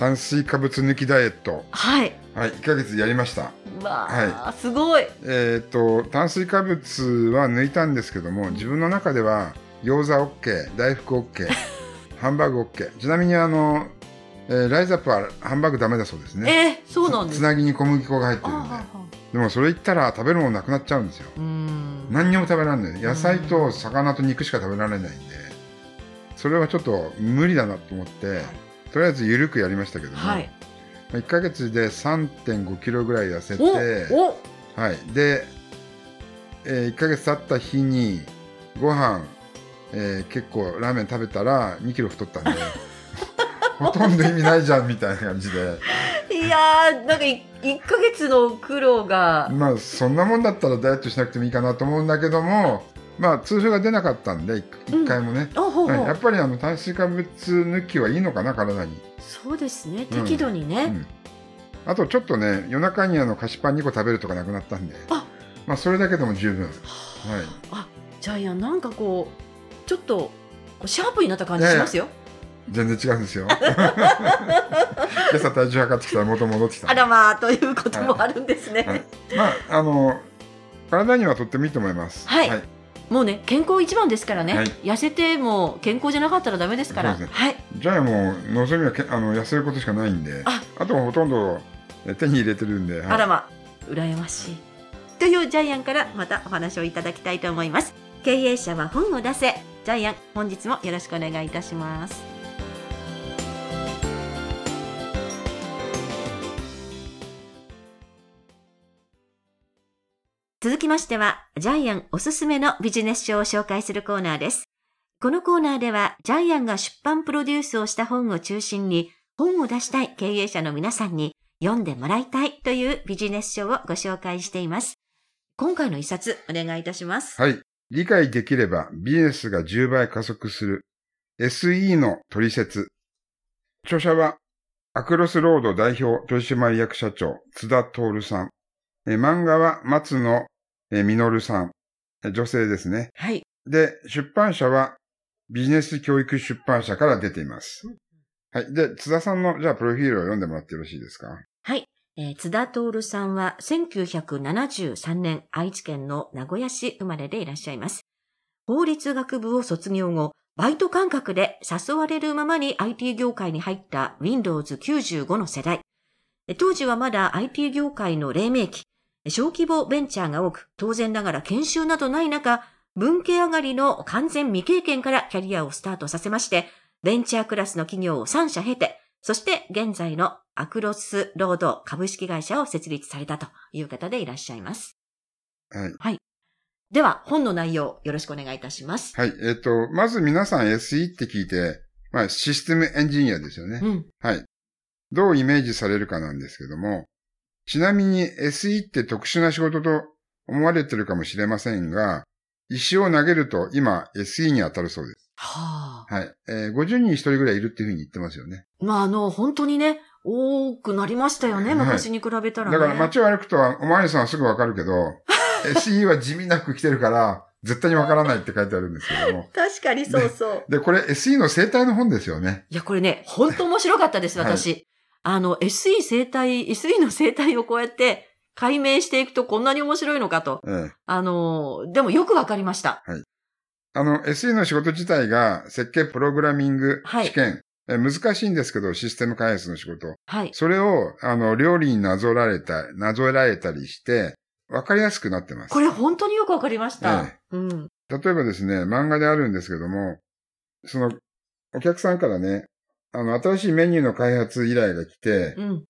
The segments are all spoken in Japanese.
炭水化物抜きダイエット。はい。はい1ヶ月やりました。わあ、はい、すごい。えっ、と炭水化物は抜いたんですけども自分の中では餃子 OK 大福 OK ハンバーグ OK ちなみにあの、えー、ライザップはハンバーグダメだそうですね。えー、そうなんです。つなぎに小麦粉が入ってるんで。でもそれ言ったら食べるものなくなっちゃうんですよ。何にも食べられない。野菜と魚と肉しか食べられないんで。それはちょっと無理だなと思って、はい、とりあえず緩くやりましたけども、はい、1か月で3 5キロぐらい痩せてはい。で、えー、1か月経った日にご飯、えー、結構ラーメン食べたら2キロ太ったんで ほとんど意味ないじゃんみたいな感じで。いやーなんか1か月の苦労が。まあそんなもんだったらダイエットしなくてもいいかなと思うんだけどもまあ通常が出なかったんで1回もね、うんはい、やっぱりあの炭水化物抜きはいいのかな体に。そうですね。適度にね、うん。うん、あとちょっとね夜中にあの菓子パン2個食べるとかなくなったんで。あ。まあそれだけでも十分。はい。あジャイアンなんかこうちょっとシャープになった感じしますよ。全然違うんですよ。今朝体重測ってきたら元戻ってきた。あらまあということもあるんですね。はい。はい、まああの体にはとってもいいと思います。はい。はい、もうね健康一番ですからね、痩せても健康じゃなかったらダメですから。ね、はい。じゃあもう望みはけあの痩せることしかないんで、ああとはほとんど手に入れてるんで。あらま羨ましい。というジャイアンからまたお話をいただきたいと思います。経営者は本を出せ。ジャイアン本日もよろしくお願いいたします。続きましては、ジャイアンおすすめのビジネス書を紹介するコーナーです。このコーナーでは、ジャイアンが出版プロデュースをした本を中心に、本を出したい経営者の皆さんに読んでもらいたいというビジネス書をご紹介しています。今回の一冊、お願いいたします。はい。理解できればビジネスが10倍加速する SE の取説。著者は、アクロスロード代表取締役社長、津田徹さん。え漫画は松野えみのるさん。女性ですね。はい。で、出版社はビジネス教育出版社から出ています。はい。で、津田さんの、じゃあ、プロフィールを読んでもらってよろしいですか？はい。えー、津田徹さんは1973年愛知県の名古屋市生まれでいらっしゃいます。法律学部を卒業後、バイト感覚で誘われるままに IT 業界に入った Windows 95の世代。当時はまだ IT 業界の黎明期、小規模ベンチャーが多く、当然ながら研修などない中、文系上がりの完全未経験からキャリアをスタートさせまして、ベンチャークラスの企業を3社経て、そして現在のアクロスロード株式会社を設立されたという方でいらっしゃいます。はい。はい。では、本の内容、よろしくお願いいたします。はい。えっ、ー、と、まず皆さん SE って聞いて、まあ、システムエンジニアですよね。うん。はい。どうイメージされるかなんですけども、ちなみに SE って特殊な仕事と思われてるかもしれませんが、石を投げると今 SE に当たるそうです。はあ。はい。えー、50人1人ぐらいいるっていうふうに言ってますよね。まあ、あの、本当にね、多くなりましたよね、昔に比べたら、ねはい、だから街を歩くと、おまわりさんはすぐわかるけど、SE は地味なく来てるから、絶対にわからないって書いてあるんですけども。確かにそうそうで。で、これ SE の生態の本ですよね。いや、これね、本当面白かったです、私。はい、あの、SE 生態、SE の生態をこうやって解明していくとこんなに面白いのかと。ええ、あの、でもよくわかりました。はい。あの、SE の仕事自体が設計プログラミング試験、はい、難しいんですけど、システム開発の仕事。はい。それを、あの、料理になぞられた、なぞられたりして、わかりやすくなってます。これ本当によくわかりました。ええ、うん。例えばですね、漫画であるんですけども、その、お客さんからね、あの、新しいメニューの開発依頼が来て、うん、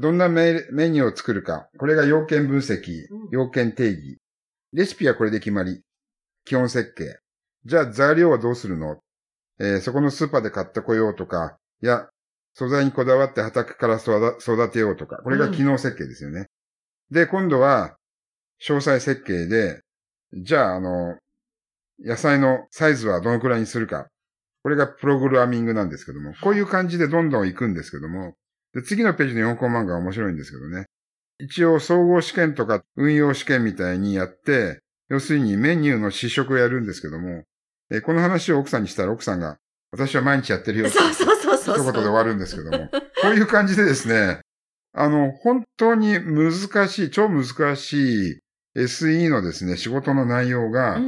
どんなメメニューを作るか。これが要件分析、要件定義。レシピはこれで決まり。基本設計。じゃあ材料はどうするの？えー、そこのスーパーで買ってこようとか、いや、素材にこだわって畑から育てようとか、これが機能設計ですよね。うん、で、今度は、詳細設計で、じゃあ、あの、野菜のサイズはどのくらいにするか。これがプログラミングなんですけども、こういう感じでどんどん行くんですけども、で次のページの4コマ漫画は面白いんですけどね。一応総合試験とか運用試験みたいにやって、要するにメニューの試食をやるんですけども、えこの話を奥さんにしたら奥さんが、私は毎日やってるよ。そうそうそうそう。一言で終わるんですけども。こういう感じでですね、あの、本当に難しい、超難しい SE のですね、仕事の内容が、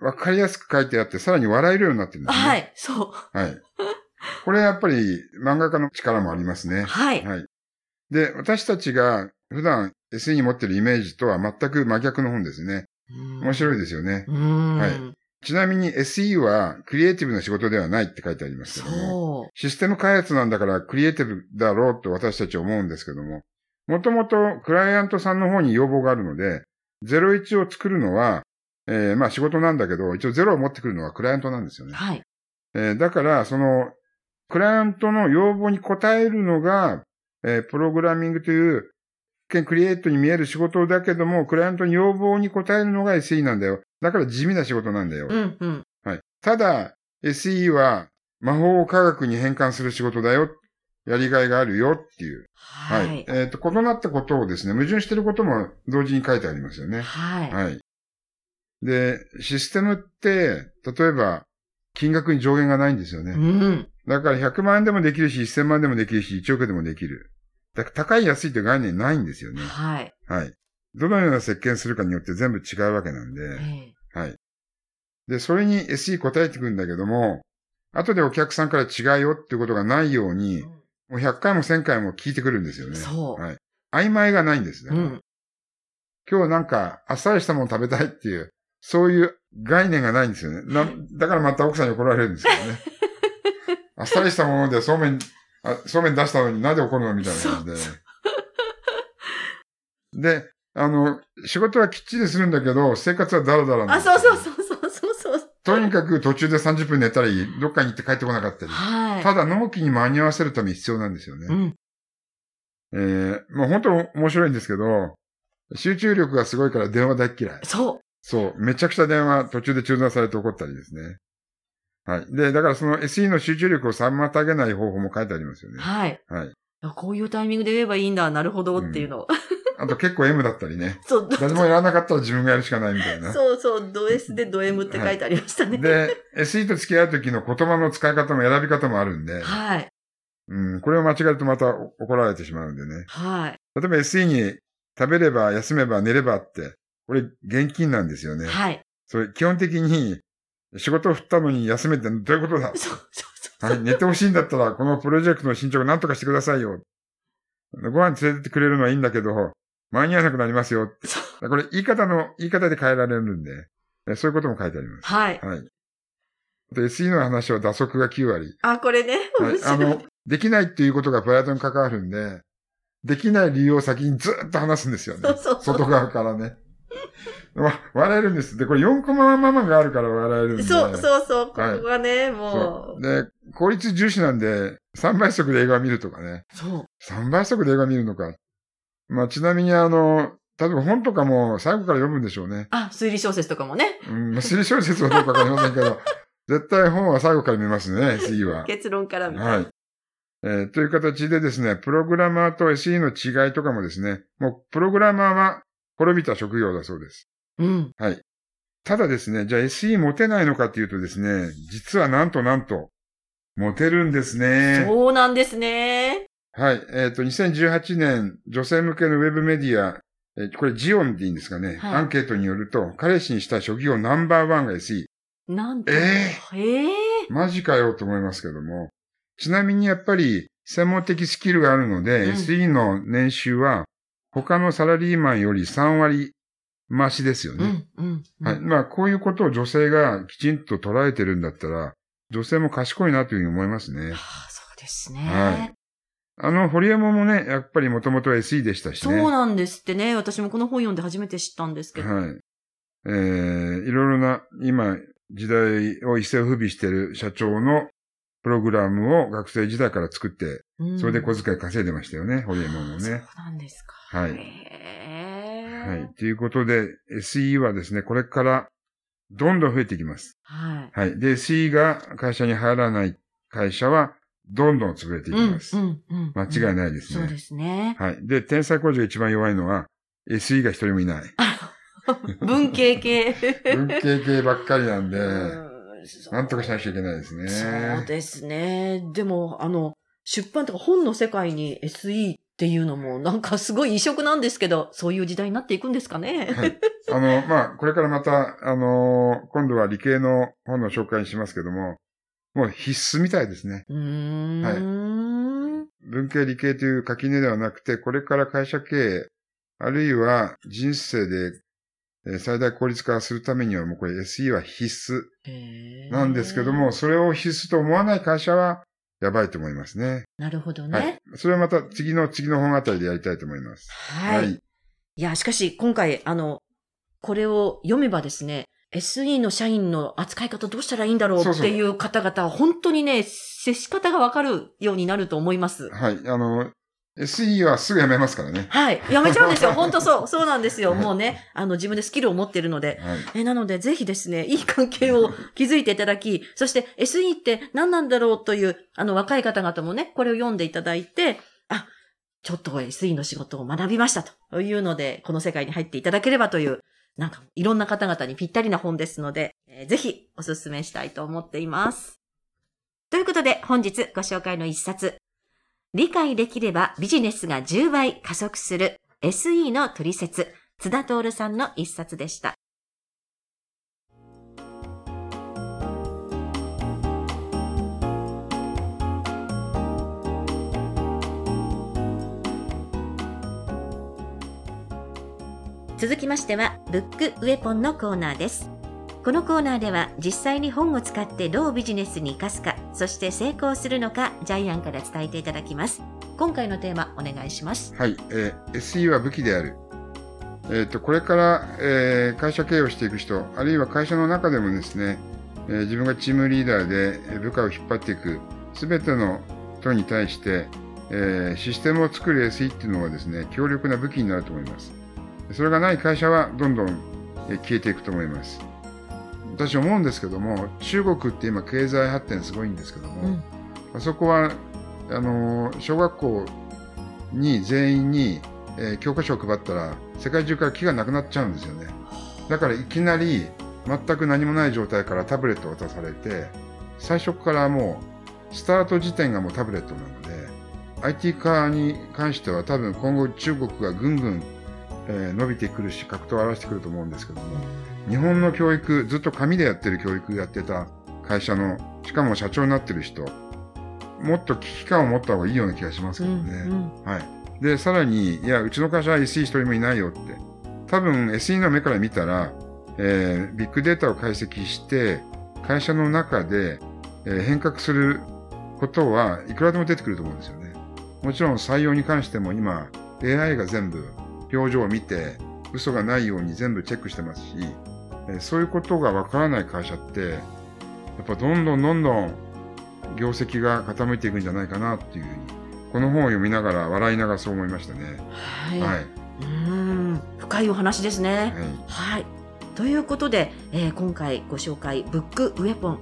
わかりやすく書いてあって、さらに笑えるようになってるんですね。はい、そう。はい。これやっぱり漫画家の力もありますね。はい。はい。で、私たちが普段 SE に持ってるイメージとは全く真逆の本ですね。面白いですよね。はい。ちなみに SE はクリエイティブな仕事ではないって書いてありますけども、システム開発なんだからクリエイティブだろうと私たちは思うんですけども、もともとクライアントさんの方に要望があるので、01を作るのは、えー、まあ仕事なんだけど、一応0を持ってくるのはクライアントなんですよね。はい。えー、だから、その、クライアントの要望に応えるのが、えー、プログラミングという、見クリエイトに見える仕事だけども、クライアントに要望に応えるのが SE なんだよ。だから地味な仕事なんだよ。うんうん。はい。ただ、SE は魔法を科学に変換する仕事だよ。やりがいがあるよっていう。はい。はい、えっ、ー、と、異なったことをですね、矛盾してることも同時に書いてありますよね。はい。はい。で、システムって、例えば、金額に上限がないんですよね。うん。だから100万円でもできるし、1000万円でもできるし、1億円でもできる。だから高い安いという概念ないんですよね。はい。はい。どのような設計するかによって全部違うわけなんで、はい。で、それに SE 答えてくるんだけども、後でお客さんから違うよっていうことがないように、もう100回も1000回も聞いてくるんですよね。そう。はい。曖昧がないんですね。うん、今日なんか、あっさりしたもの食べたいっていう、そういう概念がないんですよね。なだからまた奥さんに怒られるんですよね。あっさりしたものでそうめん、あそうめん出したのになぜ怒るのみたいな感じで。で、あの、仕事はきっちりするんだけど、生活はダラダラあ、そうそうそうそうそうそう。とにかく途中で30分寝たり、どっかに行って帰ってこなかったり。はい。ただ納期に間に合わせるために必要なんですよね。うん。えー、もう本当面白いんですけど、集中力がすごいから電話大嫌い。そう。そう。めちゃくちゃ電話途中で中断されて怒ったりですね。はい。で、だからその SE の集中力を妨げない方法も書いてありますよね。はい。はい。こういうタイミングで言えばいいんだ、なるほどっていうの。うん、あと結構 M だったりね。そう。誰もやらなかったら自分がやるしかないみたいな。そうそう、ド S でド M って書いてありましたね。はい、で、SE と付き合う時の言葉の使い方も選び方もあるんで。はい。うん、これを間違えるとまた怒られてしまうんでね。はい。例えば SE に食べれば、休めば、寝ればって、これ現金なんですよね。はい。それ基本的に仕事を振ったのに休めてどういうことだ？そうそうそう。はい。寝てほしいんだったら、このプロジェクトの進捗何とかしてくださいよ。ご飯連れてってくれるのはいいんだけど、間に合わなくなりますよ。これ言い方の、言い方で変えられるんで、そういうことも書いてあります。はい。はい。で、SE の話は打足が9割。あ、これね。はい。あの、できないっていうことがプライドに関わるんで、できない理由を先にずっと話すんですよね。そうそう外側からね。わ、笑えるんです。で、これ4コマママがあるから笑えるんで。そう、そうそう。ここがね、はい、もう。で、効率重視なんで、3倍速で映画を見るとかね。そう。3倍速で映画を見るのか。まあ、ちなみにあの、例えば本とかも最後から読むんでしょうね。あ、推理小説とかもね。うん、推理小説はどうかわかりませんけど、絶対本は最後から見ますね、SE は。結論から見はい。えー、という形でですね、プログラマーと SE の違いとかもですね、もうプログラマーは滅びた職業だそうです。うん。はい。ただですね、じゃあ SE 持てないのかっていうとですね、実はなんとなんと、持てるんですね。そうなんですね。はい。えっ、ー、と、2018年、女性向けのウェブメディア、えー、これジオンでいいんですかね、はい、アンケートによると、彼氏にした職業ナンバーワンが SE。なんと。えー、えー、マジかよと思いますけども。ちなみにやっぱり、専門的スキルがあるので、うん、SE の年収は、他のサラリーマンより3割増しですよね。うんうんうん、はい。まあ、こういうことを女性がきちんと捉えてるんだったら、女性も賢いなというふうに思いますね。ああ、そうですね。はい。あの、堀山もね、やっぱりもともと SE でしたしね。そうなんですってね。私もこの本読んで初めて知ったんですけど。はい。えー、いろいろな、今、時代を一世を不備している社長のプログラムを学生時代から作って、それで小遣い稼いでましたよね、ホリエモンもね。そうなんですか。はい。はい。ということで、SE はですね、これからどんどん増えていきます。はい。はい。で、SE が会社に入らない会社は、どんどん潰れていきます。うん、うん、間違いないですね。そうですね。はい。で、天才工事が一番弱いのは、SE が一人もいない。文系系。文系系ばっかりなんで、なんとかしなきゃいけないですね。そうですね。でも、あの、出版とか本の世界に SE っていうのもなんかすごい異色なんですけど、そういう時代になっていくんですかね。はい。あの、まあ、これからまた、あの今度は理系の本の紹介にしますけども、もう必須みたいですね。うん。はい。文系理系という垣根ではなくて、これから会社経営、あるいは人生で最大効率化するためにはもうこれ SE は必須なんですけども、それを必須と思わない会社はやばいと思いますね。なるほどね。はい。それはまた次の次の本あたりでやりたいと思います。はい。はい、いや、しかし今回、あの、これを読めばですね、SE の社員の扱い方どうしたらいいんだろうっていう方々は本当にね、接し方がわかるようになると思います。はい。あの、SE はすぐ辞めますからね。はい。辞めちゃうんですよ。本当そう。そうなんですよ。もうね、あの、自分でスキルを持っているので。はい、えなので、ぜひですね、いい関係を築いていただき、そして SE って何なんだろうという、あの、若い方々もね、これを読んでいただいて、あ、ちょっと SE の仕事を学びましたというので、この世界に入っていただければというなんかいろんな方々にぴったりな本ですので、えー、ぜひおすすめしたいと思っています。ということで本日ご紹介の一冊、理解できればビジネスが10倍加速する SE の取説、津田徹さんの一冊でした。続きましては、ブックウェポンのコーナーです。このコーナーでは実際に本を使ってどうビジネスに活かすか、そして成功するのか、ジャイアンから伝えていただきます。今回のテーマ、お願いします。はい、えー、SE は武器である。えっ、ー、と、これから、えー、会社経営をしていく人、あるいは会社の中でもですね、えー、自分がチームリーダーで部下を引っ張っていく、すべての人に対して、えー、システムを作る SE っていうのはですね、強力な武器になると思います。それがない会社はどんどん消えていくと思います。私思うんですけども、中国って今経済発展すごいんですけども、うん、あそこは、あの、小学校に全員に、えー、教科書を配ったら世界中から木がなくなっちゃうんですよね。だからいきなり全く何もない状態からタブレットを渡されて、最初からもうスタート時点がもうタブレットなので、IT 化に関しては多分今後中国がぐんぐんえー、伸びてくるし、格闘を表してくると思うんですけども、日本の教育、ずっと紙でやってる教育やってた会社の、しかも社長になってる人、もっと危機感を持った方がいいような気がしますけどね。うんうん、はい。で、さらに、いや、うちの会社は SE 一人もいないよって。多分 SE の目から見たら、えー、ビッグデータを解析して、会社の中で、えー、変革することはいくらでも出てくると思うんですよね。もちろん採用に関しても今、AI が全部表情を見て、嘘がないように全部チェックしてますし、えそういうことがわからない会社って、やっぱどんどんどんどん業績が傾いていくんじゃないかなっていうふうに、この本を読みながら笑いながらそう思いましたね。はい。はい、うん、深いお話ですね。はい。はい、ということで、えー、今回ご紹介、ブックウェポン、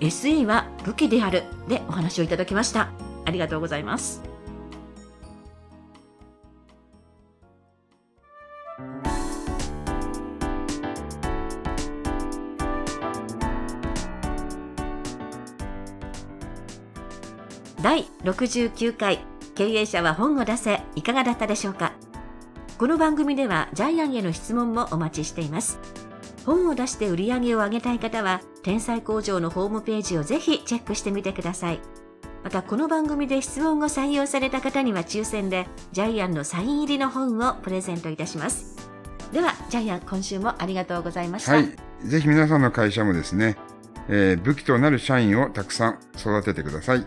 SE は武器であるでお話をいただきました。ありがとうございます。第69回経営者は本を出せいかがだったでしょうか？この番組ではジャイアンへの質問もお待ちしています。本を出して売り上げを上げたい方は天才工場のホームページをぜひチェックしてみてください。またこの番組で質問を採用された方には抽選でジャイアンのサイン入りの本をプレゼントいたします。ではジャイアン今週もありがとうございました。はい。ぜひ皆さんの会社もですね、えー、武器となる社員をたくさん育ててください。